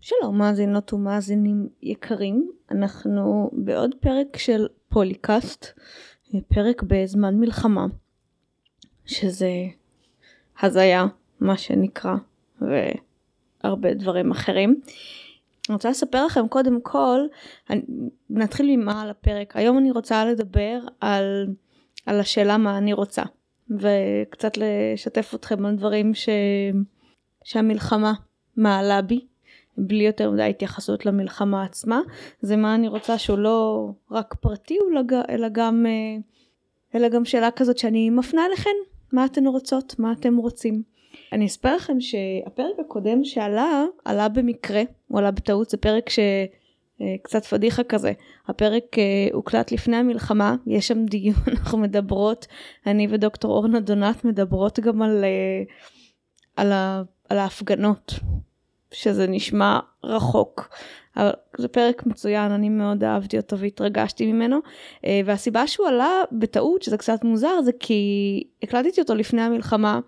שלום מאזינות ומאזינים יקרים, אנחנו בעוד פרק של פוליקאסט, פרק בזמן מלחמה, שזה הזיה, מה שנקרא, והרבה דברים אחרים. אני רוצה לספר לכם קודם כל, אני, נתחיל ממה על הפרק. היום אני רוצה לדבר על, על השאלה מה אני רוצה, וקצת לשתף אתכם על דברים ש, שהמלחמה מעלה בי. בלי יותר מדי התייחסות למלחמה עצמה, זה מה אני רוצה שהוא לא רק פרטי אלא גם, אה, אלא גם שאלה כזאת שאני מפנה אליכן, מה אתן רוצות, מה אתם רוצים. אני אספר לכם שהפרק הקודם שעלה, עלה במקרה, הוא עלה בטעות, זה פרק ש... אה, קצת פדיחה כזה. הפרק אה, הוקלט לפני המלחמה, יש שם דיון, אנחנו מדברות, אני ודוקטור אורנה דונת מדברות גם על, על, ה, על ההפגנות שזה נשמע רחוק. אבל זה פרק מצוין, אני מאוד אהבתי אותו והתרגשתי ממנו. אה, והסיבה שהוא עלה בטעות, שזה קצת מוזר, זה כי הקלטתי אותו לפני המלחמה,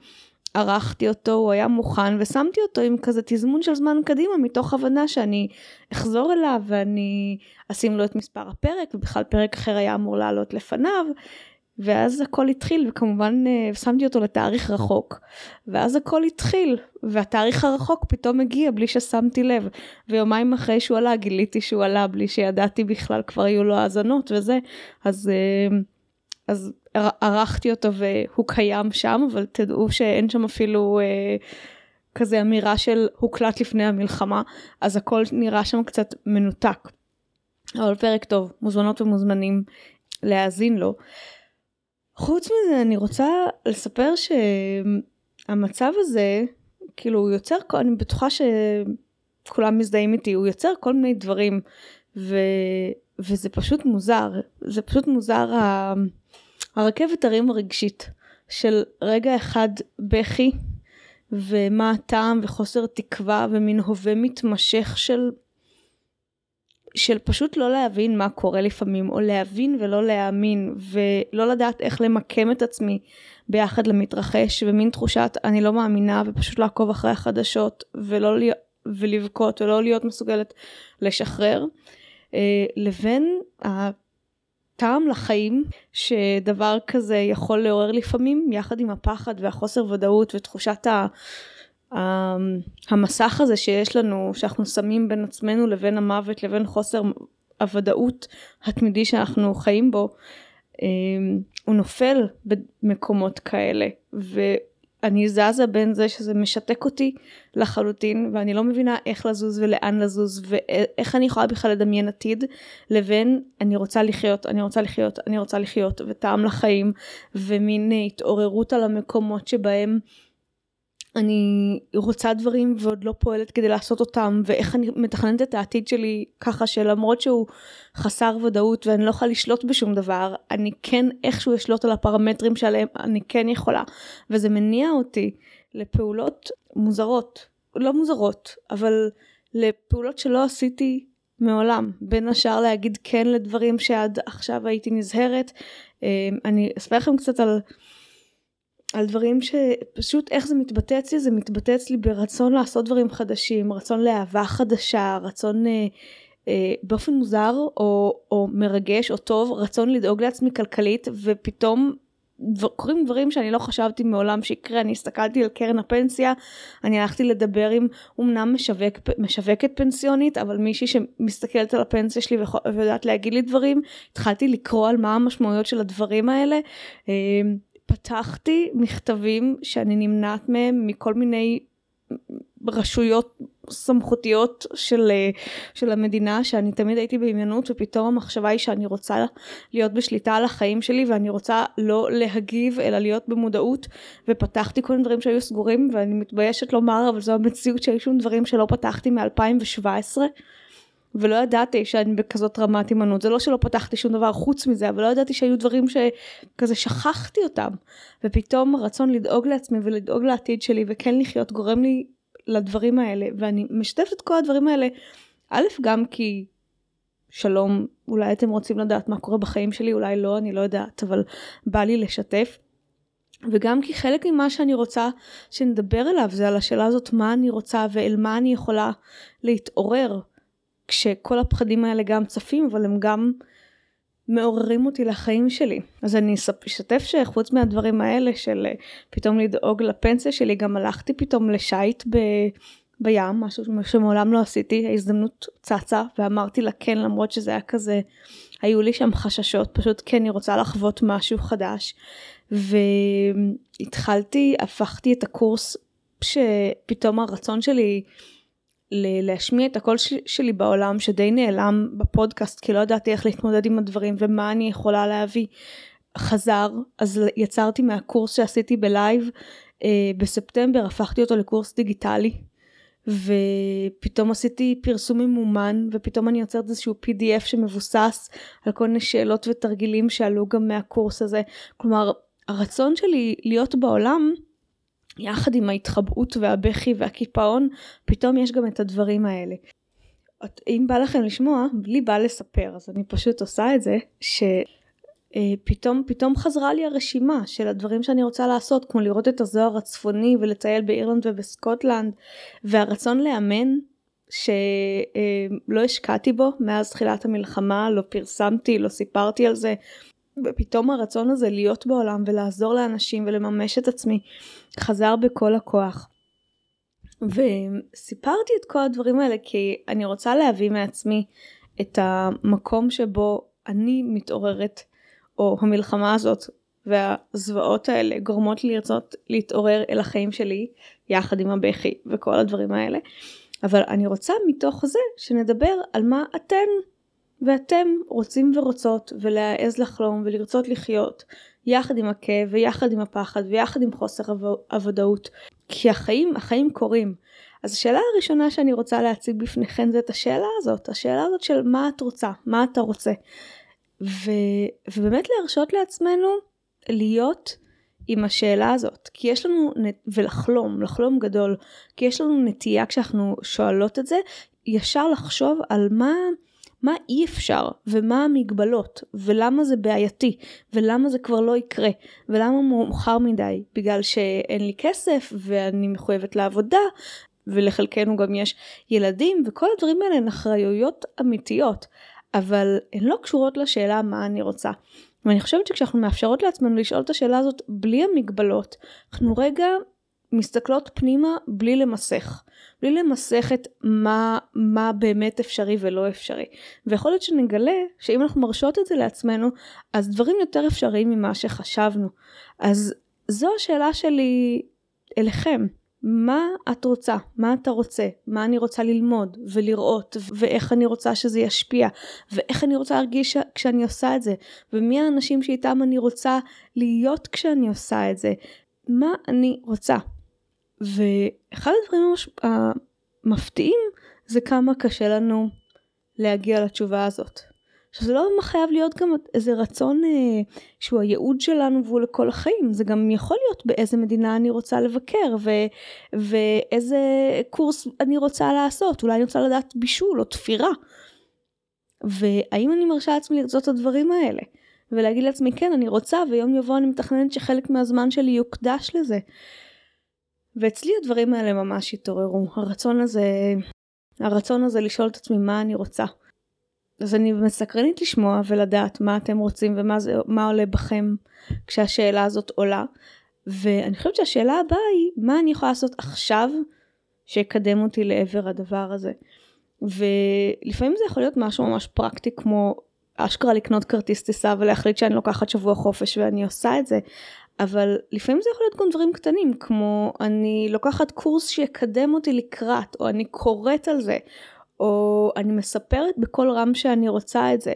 ערכתי אותו, הוא היה מוכן, ושמתי אותו עם כזה תזמון של זמן קדימה, מתוך הבנה שאני אחזור אליו ואני אשים לו את מספר הפרק, ובכלל פרק אחר היה אמור לעלות לפניו. ואז הכל התחיל וכמובן uh, שמתי אותו לתאריך רחוק ואז הכל התחיל והתאריך הרחוק פתאום הגיע בלי ששמתי לב ויומיים אחרי שהוא עלה גיליתי שהוא עלה בלי שידעתי בכלל כבר היו לו האזנות וזה אז uh, אז ערכתי אותו והוא קיים שם אבל תדעו שאין שם אפילו uh, כזה אמירה של הוקלט לפני המלחמה אז הכל נראה שם קצת מנותק. אבל פרק טוב מוזמנות ומוזמנים להאזין לו. חוץ מזה אני רוצה לספר שהמצב הזה כאילו הוא יוצר אני בטוחה שכולם מזדהים איתי הוא יוצר כל מיני דברים ו, וזה פשוט מוזר. זה פשוט מוזר ה, הרכבת הרים הרגשית של רגע אחד בכי ומה הטעם וחוסר תקווה ומין הווה מתמשך של של פשוט לא להבין מה קורה לפעמים, או להבין ולא להאמין, ולא לדעת איך למקם את עצמי ביחד למתרחש, ומין תחושת אני לא מאמינה, ופשוט לעקוב אחרי החדשות, ולא ולבכות, ולא להיות מסוגלת לשחרר, אה, לבין הטעם לחיים שדבר כזה יכול לעורר לפעמים, יחד עם הפחד והחוסר ודאות ותחושת ה... המסך הזה שיש לנו, שאנחנו שמים בין עצמנו לבין המוות, לבין חוסר הוודאות התמידי שאנחנו חיים בו, אמ, הוא נופל במקומות כאלה. ואני זזה בין זה שזה משתק אותי לחלוטין, ואני לא מבינה איך לזוז ולאן לזוז, ואיך אני יכולה בכלל לדמיין עתיד, לבין אני רוצה לחיות, אני רוצה לחיות, אני רוצה לחיות, וטעם לחיים, ומין התעוררות על המקומות שבהם אני רוצה דברים ועוד לא פועלת כדי לעשות אותם ואיך אני מתכננת את העתיד שלי ככה שלמרות שהוא חסר ודאות ואני לא יכולה לשלוט בשום דבר אני כן איכשהו אשלוט על הפרמטרים שעליהם אני כן יכולה. וזה מניע אותי לפעולות מוזרות לא מוזרות אבל לפעולות שלא עשיתי מעולם. בין השאר להגיד כן לדברים שעד עכשיו הייתי נזהרת. אה, אני אספר לכם קצת על על דברים שפשוט איך זה מתבטא אצלי זה מתבטא אצלי ברצון לעשות דברים חדשים רצון לאהבה חדשה רצון אה, אה, באופן מוזר או, או מרגש או טוב רצון לדאוג לעצמי כלכלית ופתאום דבר, קורים דברים שאני לא חשבתי מעולם שיקרה. אני הסתכלתי על קרן הפנסיה אני הלכתי לדבר עם אמנם משווק, משווקת פנסיונית אבל מישהי שמסתכלת על הפנסיה שלי ויודעת להגיד לי דברים התחלתי לקרוא על מה המשמעויות של הדברים האלה אה, פתחתי מכתבים שאני נמנעת מהם מכל מיני רשויות סמכותיות של, של המדינה שאני תמיד הייתי בעניינות ופתאום המחשבה היא שאני רוצה להיות בשליטה על החיים שלי ואני רוצה לא להגיב אלא להיות במודעות ופתחתי כל מיני דברים שהיו סגורים ואני מתביישת לומר אבל זו המציאות שהיו שום דברים שלא פתחתי מ-2017 ולא ידעתי שאני בכזאת רמת הימנעות. זה לא שלא פתחתי שום דבר חוץ מזה אבל לא ידעתי שהיו דברים שכזה שכחתי אותם. ופתאום הרצון לדאוג לעצמי ולדאוג לעתיד שלי וכן לחיות גורם לי לדברים האלה. ואני משתפת את כל הדברים האלה א' גם כי שלום אולי אתם רוצים לדעת מה קורה בחיים שלי אולי לא אני לא יודעת אבל בא לי לשתף. וגם כי חלק ממה שאני רוצה שנדבר אליו זה על השאלה הזאת מה אני רוצה ואל מה אני יכולה להתעורר כשכל הפחדים האלה גם צפים אבל הם גם מעוררים אותי לחיים שלי. אז אני אשתף שחוץ מהדברים האלה של אה, פתאום לדאוג לפנסיה שלי גם הלכתי פתאום לשייט ב... בים, משהו שמעולם לא עשיתי, ההזדמנות צצה ואמרתי לה כן למרות שזה היה כזה, היו לי שם חששות, פשוט כן אני רוצה לחוות משהו חדש. והתחלתי, הפכתי את הקורס שפתאום הרצון שלי להשמיע את הקול שלי בעולם שדי נעלם בפודקאסט כי לא ידעתי איך להתמודד עם הדברים ומה אני יכולה להביא. חזר אז יצרתי מהקורס שעשיתי בלייב אה, בספטמבר הפכתי אותו לקורס דיגיטלי ופתאום עשיתי פרסום ממומן ופתאום אני יוצרת איזשהו pdf שמבוסס על כל מיני שאלות ותרגילים שעלו גם מהקורס הזה. כלומר הרצון שלי להיות בעולם יחד עם ההתחבאות והבכי והקיפאון פתאום יש גם את הדברים האלה. אם בא לכם לשמוע לי בא לספר אז אני פשוט עושה את זה שפתאום אה, פתאום חזרה לי הרשימה של הדברים שאני רוצה לעשות כמו לראות את הזוהר הצפוני ולטייל באירלנד ובסקוטלנד והרצון לאמן שלא אה, השקעתי בו מאז תחילת המלחמה לא פרסמתי לא סיפרתי על זה ופתאום הרצון הזה להיות בעולם ולעזור לאנשים ולממש את עצמי חזר בכל הכוח. וסיפרתי את כל הדברים האלה כי אני רוצה להביא מעצמי את המקום שבו אני מתעוררת או המלחמה הזאת והזוועות האלה גורמות לי לרצות להתעורר אל החיים שלי יחד עם הבכי וכל הדברים האלה אבל אני רוצה מתוך זה שנדבר על מה אתן ואתם רוצים ורוצות ולהעז לחלום ולרצות לחיות יחד עם הכאב ויחד עם הפחד ויחד עם חוסר הוודאות כי החיים החיים קורים. אז השאלה הראשונה שאני רוצה להציג בפניכם זה את השאלה הזאת השאלה הזאת של מה את רוצה מה אתה רוצה. ו, ובאמת להרשות לעצמנו להיות עם השאלה הזאת כי יש לנו ולחלום לחלום גדול כי יש לנו נטייה כשאנחנו שואלות את זה ישר לחשוב על מה מה אי אפשר ומה המגבלות ולמה זה בעייתי ולמה זה כבר לא יקרה ולמה מאוחר מדי בגלל שאין לי כסף ואני מחויבת לעבודה ולחלקנו גם יש ילדים וכל הדברים האלה הן אחריויות אמיתיות אבל הן לא קשורות לשאלה מה אני רוצה. ואני חושבת שכשאנחנו מאפשרות לעצמנו לשאול את השאלה הזאת בלי המגבלות אנחנו רגע מסתכלות פנימה בלי למסך. בלי למסך את מה, מה באמת אפשרי ולא אפשרי. ויכול להיות שנגלה שאם אנחנו מרשות את זה לעצמנו, אז דברים יותר אפשריים ממה שחשבנו. אז זו השאלה שלי אליכם. מה את רוצה? מה אתה רוצה? מה אני רוצה ללמוד ולראות ואיך אני רוצה שזה ישפיע ואיך אני רוצה להרגיש כשאני עושה את זה ומי האנשים שאיתם אני רוצה להיות כשאני עושה את זה מה אני רוצה ואחד הדברים המפתיעים זה כמה קשה לנו להגיע לתשובה הזאת. עכשיו זה לא חייב להיות גם איזה רצון אה, שהוא הייעוד שלנו והוא לכל החיים, זה גם יכול להיות באיזה מדינה אני רוצה לבקר ו, ואיזה קורס אני רוצה לעשות, אולי אני רוצה לדעת בישול או תפירה. והאם אני מרשה לעצמי לרצות את הדברים האלה? ולהגיד לעצמי כן אני רוצה ויום יבוא אני מתכננת שחלק מהזמן שלי יוקדש לזה. ואצלי הדברים האלה ממש התעוררו, הרצון הזה, הרצון הזה לשאול את עצמי מה אני רוצה. אז אני מסקרנית לשמוע ולדעת מה אתם רוצים ומה זה, עולה בכם כשהשאלה הזאת עולה. ואני חושבת שהשאלה הבאה היא מה אני יכולה לעשות עכשיו שיקדם אותי לעבר הדבר הזה. ולפעמים זה יכול להיות משהו ממש פרקטי כמו אשכרה לקנות כרטיס טיסה ולהחליט שאני לוקחת שבוע חופש ואני עושה את זה, אבל לפעמים זה יכול להיות גם דברים קטנים כמו אני לוקחת קורס שיקדם אותי לקראת או אני קוראת על זה או אני מספרת בקול רם שאני רוצה את זה.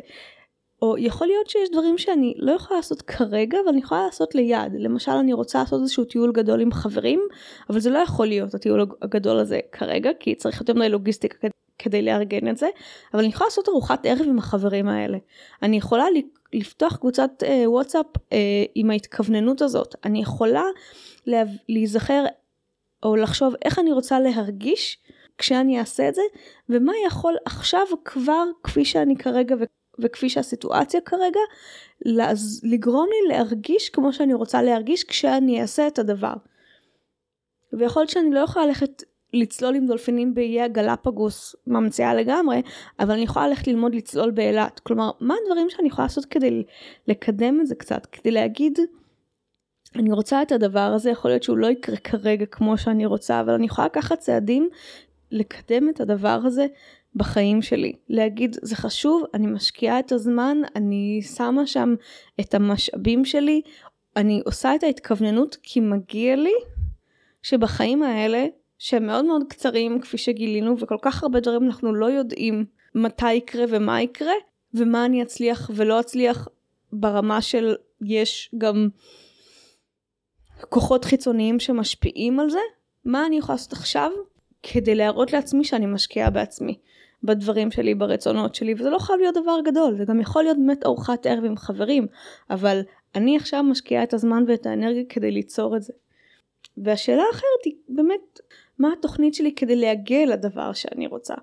או יכול להיות שיש דברים שאני לא יכולה לעשות כרגע אבל אני יכולה לעשות ליד למשל אני רוצה לעשות איזשהו טיול גדול עם חברים אבל זה לא יכול להיות הטיול הגדול הזה כרגע כי צריך יותר מדי לוגיסטיקה כדי לארגן את זה אבל אני יכולה לעשות ארוחת ערב עם החברים האלה אני יכולה לפתוח קבוצת אה, וואטסאפ אה, עם ההתכווננות הזאת. אני יכולה לה, להיזכר או לחשוב איך אני רוצה להרגיש כשאני אעשה את זה, ומה יכול עכשיו כבר כפי שאני כרגע וכפי שהסיטואציה כרגע, לגרום לי להרגיש כמו שאני רוצה להרגיש כשאני אעשה את הדבר. ויכול להיות שאני לא יכולה ללכת לצלול עם דולפינים באיי הגלפגוס ממציאה לגמרי, אבל אני יכולה ללכת ללמוד לצלול באילת. כלומר, מה הדברים שאני יכולה לעשות כדי לקדם את זה קצת, כדי להגיד, אני רוצה את הדבר הזה, יכול להיות שהוא לא יקרה כרגע כמו שאני רוצה, אבל אני יכולה לקחת צעדים לקדם את הדבר הזה בחיים שלי. להגיד, זה חשוב, אני משקיעה את הזמן, אני שמה שם את המשאבים שלי, אני עושה את ההתכווננות כי מגיע לי שבחיים האלה שהם מאוד מאוד קצרים כפי שגילינו וכל כך הרבה דברים אנחנו לא יודעים מתי יקרה ומה יקרה ומה אני אצליח ולא אצליח ברמה של יש גם כוחות חיצוניים שמשפיעים על זה מה אני יכולה לעשות עכשיו כדי להראות לעצמי שאני משקיעה בעצמי בדברים שלי ברצונות שלי וזה לא חייב להיות דבר גדול זה גם יכול להיות באמת ארוחת ערב עם חברים אבל אני עכשיו משקיעה את הזמן ואת האנרגיה כדי ליצור את זה. והשאלה האחרת היא באמת מה התוכנית שלי כדי להגיע לדבר שאני רוצה.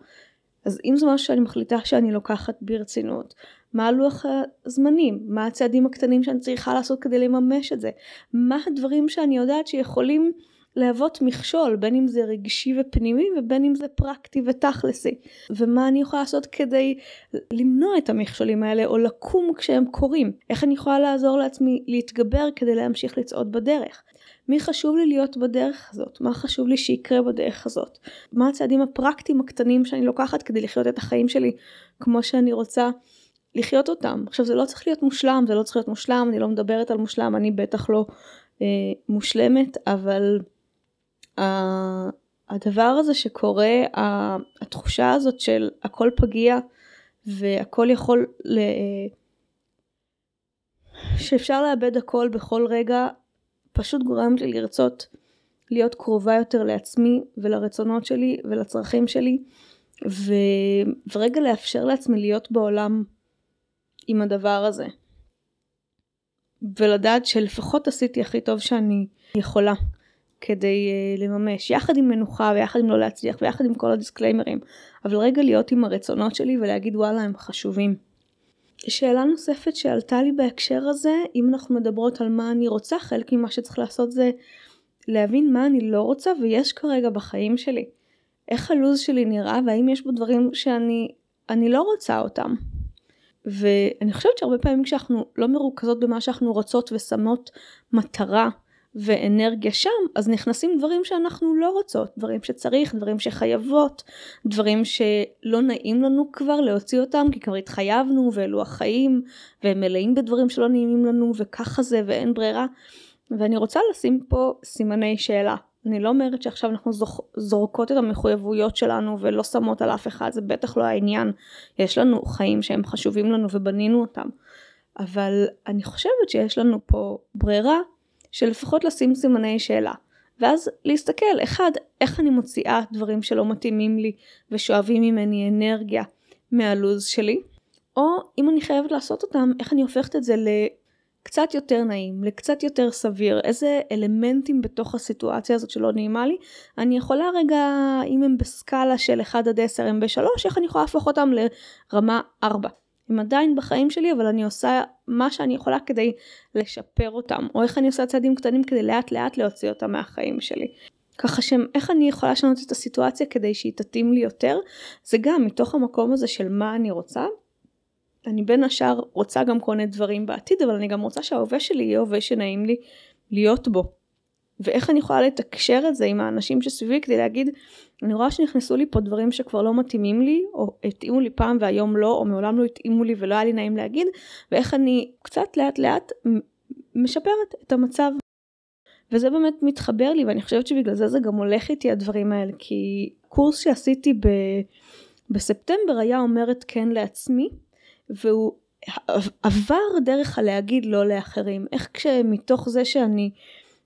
אז אם זה משהו שאני מחליטה שאני לוקחת ברצינות, מה לוח הזמנים, מה הצעדים הקטנים שאני צריכה לעשות כדי לממש את זה, מה הדברים שאני יודעת שיכולים להוות מכשול, בין אם זה רגשי ופנימי ובין אם זה פרקטי ותכלסי, ומה אני יכולה לעשות כדי למנוע את המכשולים האלה או לקום כשהם קורים, איך אני יכולה לעזור לעצמי להתגבר כדי להמשיך לצעוד בדרך. מי חשוב לי להיות בדרך הזאת, מה חשוב לי שיקרה בדרך הזאת, מה הצעדים הפרקטיים הקטנים שאני לוקחת כדי לחיות את החיים שלי כמו שאני רוצה לחיות אותם. עכשיו זה לא צריך להיות מושלם, זה לא צריך להיות מושלם, אני לא מדברת על מושלם, אני בטח לא אה, מושלמת, אבל הדבר הזה שקורה, התחושה הזאת של הכל פגיע והכל יכול, ל... שאפשר לאבד הכל בכל רגע, פשוט גורמת לי לרצות להיות קרובה יותר לעצמי ולרצונות שלי ולצרכים שלי ו... ורגע לאפשר לעצמי להיות בעולם עם הדבר הזה. ולדעת שלפחות עשיתי הכי טוב שאני יכולה כדי uh, לממש יחד עם מנוחה ויחד עם לא להצליח ויחד עם כל הדיסקליימרים אבל רגע להיות עם הרצונות שלי ולהגיד וואלה הם חשובים שאלה נוספת שעלתה לי בהקשר הזה, אם אנחנו מדברות על מה אני רוצה, חלק ממה שצריך לעשות זה להבין מה אני לא רוצה ויש כרגע בחיים שלי. איך הלו"ז שלי נראה והאם יש בו דברים שאני אני לא רוצה אותם. ואני חושבת שהרבה פעמים כשאנחנו לא מרוכזות במה שאנחנו רוצות ושמות מטרה ואנרגיה שם, אז נכנסים דברים שאנחנו לא רוצות, דברים שצריך, דברים שחייבות, דברים שלא נעים לנו כבר להוציא אותם, כי כבר התחייבנו ואלו החיים, והם מלאים בדברים שלא נעימים לנו, וככה זה ואין ברירה. ואני רוצה לשים פה סימני שאלה. אני לא אומרת שעכשיו אנחנו זורקות את המחויבויות שלנו ולא שמות על אף אחד, זה בטח לא העניין. יש לנו חיים שהם חשובים לנו ובנינו אותם. אבל אני חושבת שיש לנו פה ברירה של לפחות לשים סימני שאלה. ואז להסתכל, אחד, איך אני מוציאה דברים שלא מתאימים לי ושואבים ממני אנרגיה מהלו"ז שלי, או אם אני חייבת לעשות אותם, איך אני הופכת את זה לקצת יותר נעים, לקצת יותר סביר, איזה אלמנטים בתוך הסיטואציה הזאת שלא נעימה לי, אני יכולה רגע, אם הם בסקאלה של 1 עד 10 הם ב-3, איך אני יכולה להפוך אותם לרמה 4. הם עדיין בחיים שלי אבל אני עושה מה שאני יכולה כדי לשפר אותם או איך אני עושה צעדים קטנים כדי לאט לאט להוציא אותם מהחיים שלי. ככה שאיך אני יכולה לשנות את הסיטואציה כדי שהיא תתאים לי יותר זה גם מתוך המקום הזה של מה אני רוצה. אני בין השאר רוצה גם כל מיני דברים בעתיד אבל אני גם רוצה שההווה שלי יהיה הווה שנעים לי להיות בו. ואיך אני יכולה לתקשר את זה עם האנשים שסביבי כדי להגיד אני רואה שנכנסו לי פה דברים שכבר לא מתאימים לי או התאימו לי פעם והיום לא או מעולם לא התאימו לי ולא היה לי נעים להגיד ואיך אני קצת לאט לאט משפרת את המצב. וזה באמת מתחבר לי ואני חושבת שבגלל זה זה גם הולך איתי הדברים האלה כי קורס שעשיתי ב... בספטמבר היה אומרת כן לעצמי והוא עבר דרך הלהגיד לא לאחרים איך כשמתוך זה שאני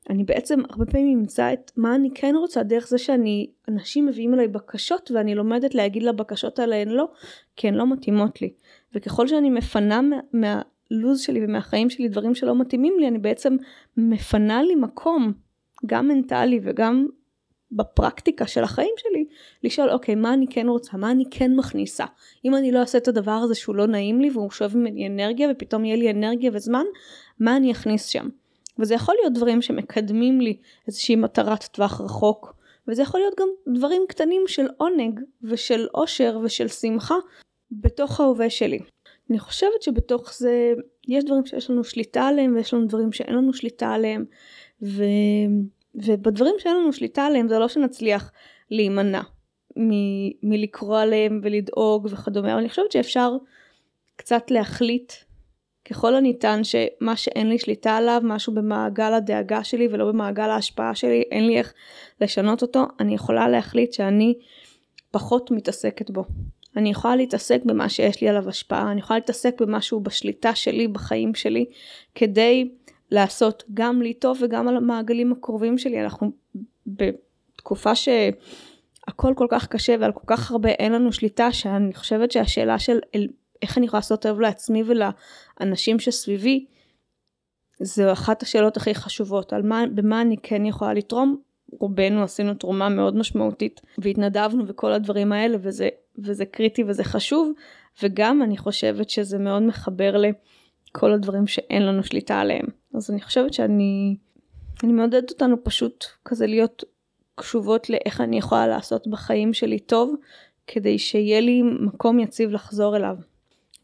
אני בעצם הרבה פעמים אמצא את מה אני כן רוצה דרך זה שאני, אנשים מביאים אליי בקשות ואני לומדת להגיד לבקשות האלה הן לא, כי הן לא מתאימות לי. וככל שאני מפנה מה, מהלו"ז שלי ומהחיים שלי דברים שלא מתאימים לי, אני בעצם מפנה לי מקום, גם מנטלי וגם בפרקטיקה של החיים שלי, לשאול אוקיי מה אני כן רוצה, מה אני כן מכניסה. אם אני לא אעשה את הדבר הזה שהוא לא נעים לי והוא שואב ממני אנרגיה ופתאום יהיה לי אנרגיה וזמן, מה אני אכניס שם. וזה יכול להיות דברים שמקדמים לי איזושהי מטרת טווח רחוק, וזה יכול להיות גם דברים קטנים של עונג ושל אושר ושל שמחה בתוך ההווה שלי. אני חושבת שבתוך זה יש דברים שיש לנו שליטה עליהם ויש לנו דברים שאין לנו שליטה עליהם ו... ובדברים שאין לנו שליטה עליהם זה לא שנצליח להימנע מ- מלקרוא עליהם ולדאוג וכדומה, אבל אני חושבת שאפשר קצת להחליט ככל הניתן שמה שאין לי שליטה עליו, משהו במעגל הדאגה שלי ולא במעגל ההשפעה שלי, אין לי איך לשנות אותו, אני יכולה להחליט שאני פחות מתעסקת בו. אני יכולה להתעסק במה שיש לי עליו השפעה, אני יכולה להתעסק במשהו בשליטה שלי, בחיים שלי, כדי לעשות גם לי טוב וגם על המעגלים הקרובים שלי. אנחנו בתקופה שהכל כל כך קשה ועל כל כך הרבה אין לנו שליטה, שאני חושבת שהשאלה של איך אני יכולה לעשות טוב לעצמי ולאנשים שסביבי, זו אחת השאלות הכי חשובות, על מה, במה אני כן יכולה לתרום. רובנו עשינו תרומה מאוד משמעותית והתנדבנו וכל הדברים האלה וזה, וזה קריטי וזה חשוב וגם אני חושבת שזה מאוד מחבר לכל הדברים שאין לנו שליטה עליהם. אז אני חושבת שאני אני מעודדת אותנו פשוט כזה להיות קשובות לאיך אני יכולה לעשות בחיים שלי טוב כדי שיהיה לי מקום יציב לחזור אליו.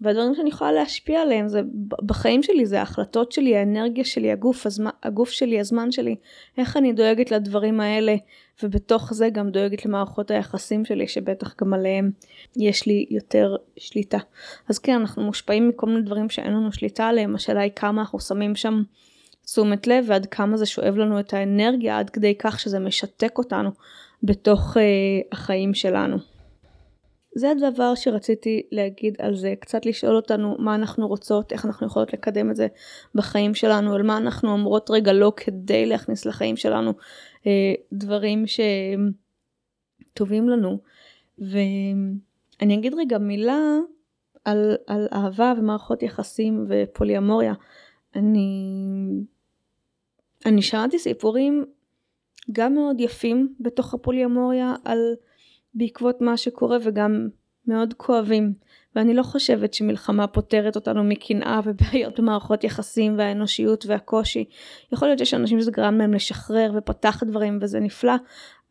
והדברים שאני יכולה להשפיע עליהם זה בחיים שלי זה ההחלטות שלי האנרגיה שלי הגוף הזמן, הגוף שלי הזמן שלי איך אני דואגת לדברים האלה ובתוך זה גם דואגת למערכות היחסים שלי שבטח גם עליהם יש לי יותר שליטה אז כן אנחנו מושפעים מכל מיני דברים שאין לנו שליטה עליהם השאלה היא כמה אנחנו שמים שם תשומת לב ועד כמה זה שואב לנו את האנרגיה עד כדי כך שזה משתק אותנו בתוך uh, החיים שלנו. זה הדבר שרציתי להגיד על זה, קצת לשאול אותנו מה אנחנו רוצות, איך אנחנו יכולות לקדם את זה בחיים שלנו, על מה אנחנו אומרות רגע לא כדי להכניס לחיים שלנו אה, דברים שטובים לנו. ואני אגיד רגע מילה על, על אהבה ומערכות יחסים ופוליאמוריה. אני, אני שמעתי סיפורים גם מאוד יפים בתוך הפוליאמוריה על בעקבות מה שקורה וגם מאוד כואבים. ואני לא חושבת שמלחמה פותרת אותנו מקנאה ובעיות במערכות יחסים והאנושיות והקושי. יכול להיות שיש אנשים שזה גרם להם לשחרר ופתח דברים וזה נפלא,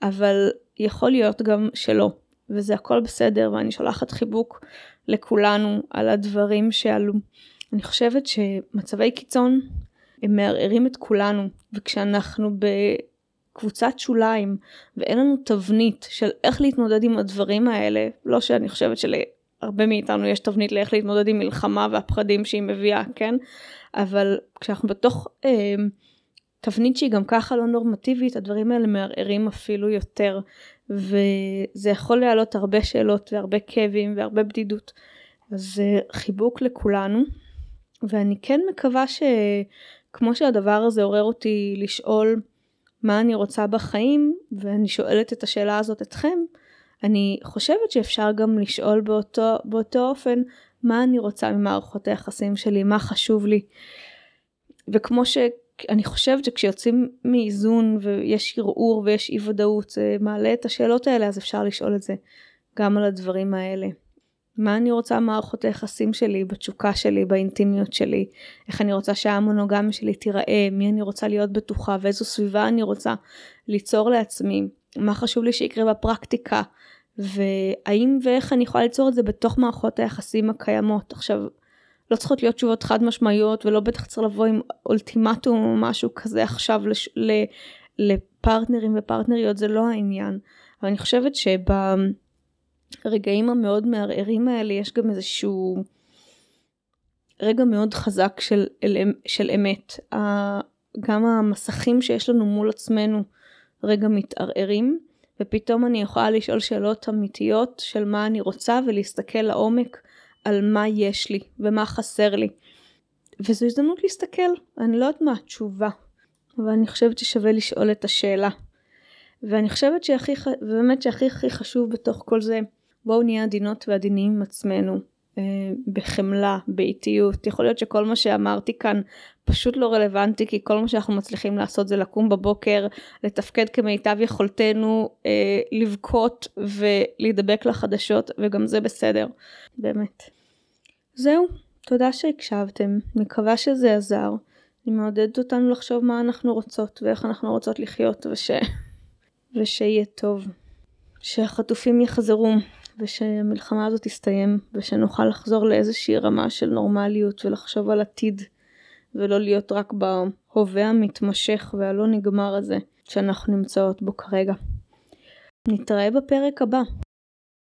אבל יכול להיות גם שלא. וזה הכל בסדר ואני שולחת חיבוק לכולנו על הדברים שעלו. אני חושבת שמצבי קיצון הם מערערים את כולנו וכשאנחנו ב... קבוצת שוליים ואין לנו תבנית של איך להתמודד עם הדברים האלה, לא שאני חושבת שלהרבה מאיתנו יש תבנית לאיך להתמודד עם מלחמה והפחדים שהיא מביאה, כן? אבל כשאנחנו בתוך אה, תבנית שהיא גם ככה לא נורמטיבית, הדברים האלה מערערים אפילו יותר, וזה יכול להעלות הרבה שאלות והרבה כאבים והרבה בדידות. אז אה, חיבוק לכולנו, ואני כן מקווה שכמו שהדבר הזה עורר אותי לשאול מה אני רוצה בחיים, ואני שואלת את השאלה הזאת אתכם, אני חושבת שאפשר גם לשאול באותו, באותו אופן מה אני רוצה ממערכות היחסים שלי, מה חשוב לי. וכמו שאני חושבת שכשיוצאים מאיזון ויש ערעור ויש אי ודאות, זה מעלה את השאלות האלה, אז אפשר לשאול את זה גם על הדברים האלה. מה אני רוצה במערכות היחסים שלי, בתשוקה שלי, באינטימיות שלי, איך אני רוצה שהמונוגמיה שלי תיראה, מי אני רוצה להיות בטוחה? ואיזו סביבה אני רוצה ליצור לעצמי, מה חשוב לי שיקרה בפרקטיקה, והאם ואיך אני יכולה ליצור את זה בתוך מערכות היחסים הקיימות. עכשיו, לא צריכות להיות תשובות חד משמעיות ולא בטח צריך לבוא עם אולטימטום או משהו כזה עכשיו לש, לפרטנרים ופרטנריות, זה לא העניין. אבל אני חושבת שב... הרגעים המאוד מערערים האלה יש גם איזשהו רגע מאוד חזק של, של אמת. גם המסכים שיש לנו מול עצמנו רגע מתערערים ופתאום אני יכולה לשאול שאלות אמיתיות של מה אני רוצה ולהסתכל לעומק על מה יש לי ומה חסר לי. וזו הזדמנות להסתכל, אני לא יודעת מה התשובה, אבל אני חושבת ששווה לשאול את השאלה. ואני חושבת שהכי, באמת שהכי הכי חשוב בתוך כל זה בואו נהיה עדינות ועדינים עם עצמנו. אה, בחמלה, באיטיות. יכול להיות שכל מה שאמרתי כאן פשוט לא רלוונטי, כי כל מה שאנחנו מצליחים לעשות זה לקום בבוקר, לתפקד כמיטב יכולתנו, אה, לבכות ולהידבק לחדשות, וגם זה בסדר, באמת. זהו, תודה שהקשבתם, מקווה שזה עזר. אני מעודדת אותנו לחשוב מה אנחנו רוצות ואיך אנחנו רוצות לחיות וש... ושיהיה טוב. שהחטופים יחזרו ושהמלחמה הזאת תסתיים ושנוכל לחזור לאיזושהי רמה של נורמליות ולחשוב על עתיד ולא להיות רק בהווה המתמשך והלא נגמר הזה שאנחנו נמצאות בו כרגע. נתראה בפרק הבא.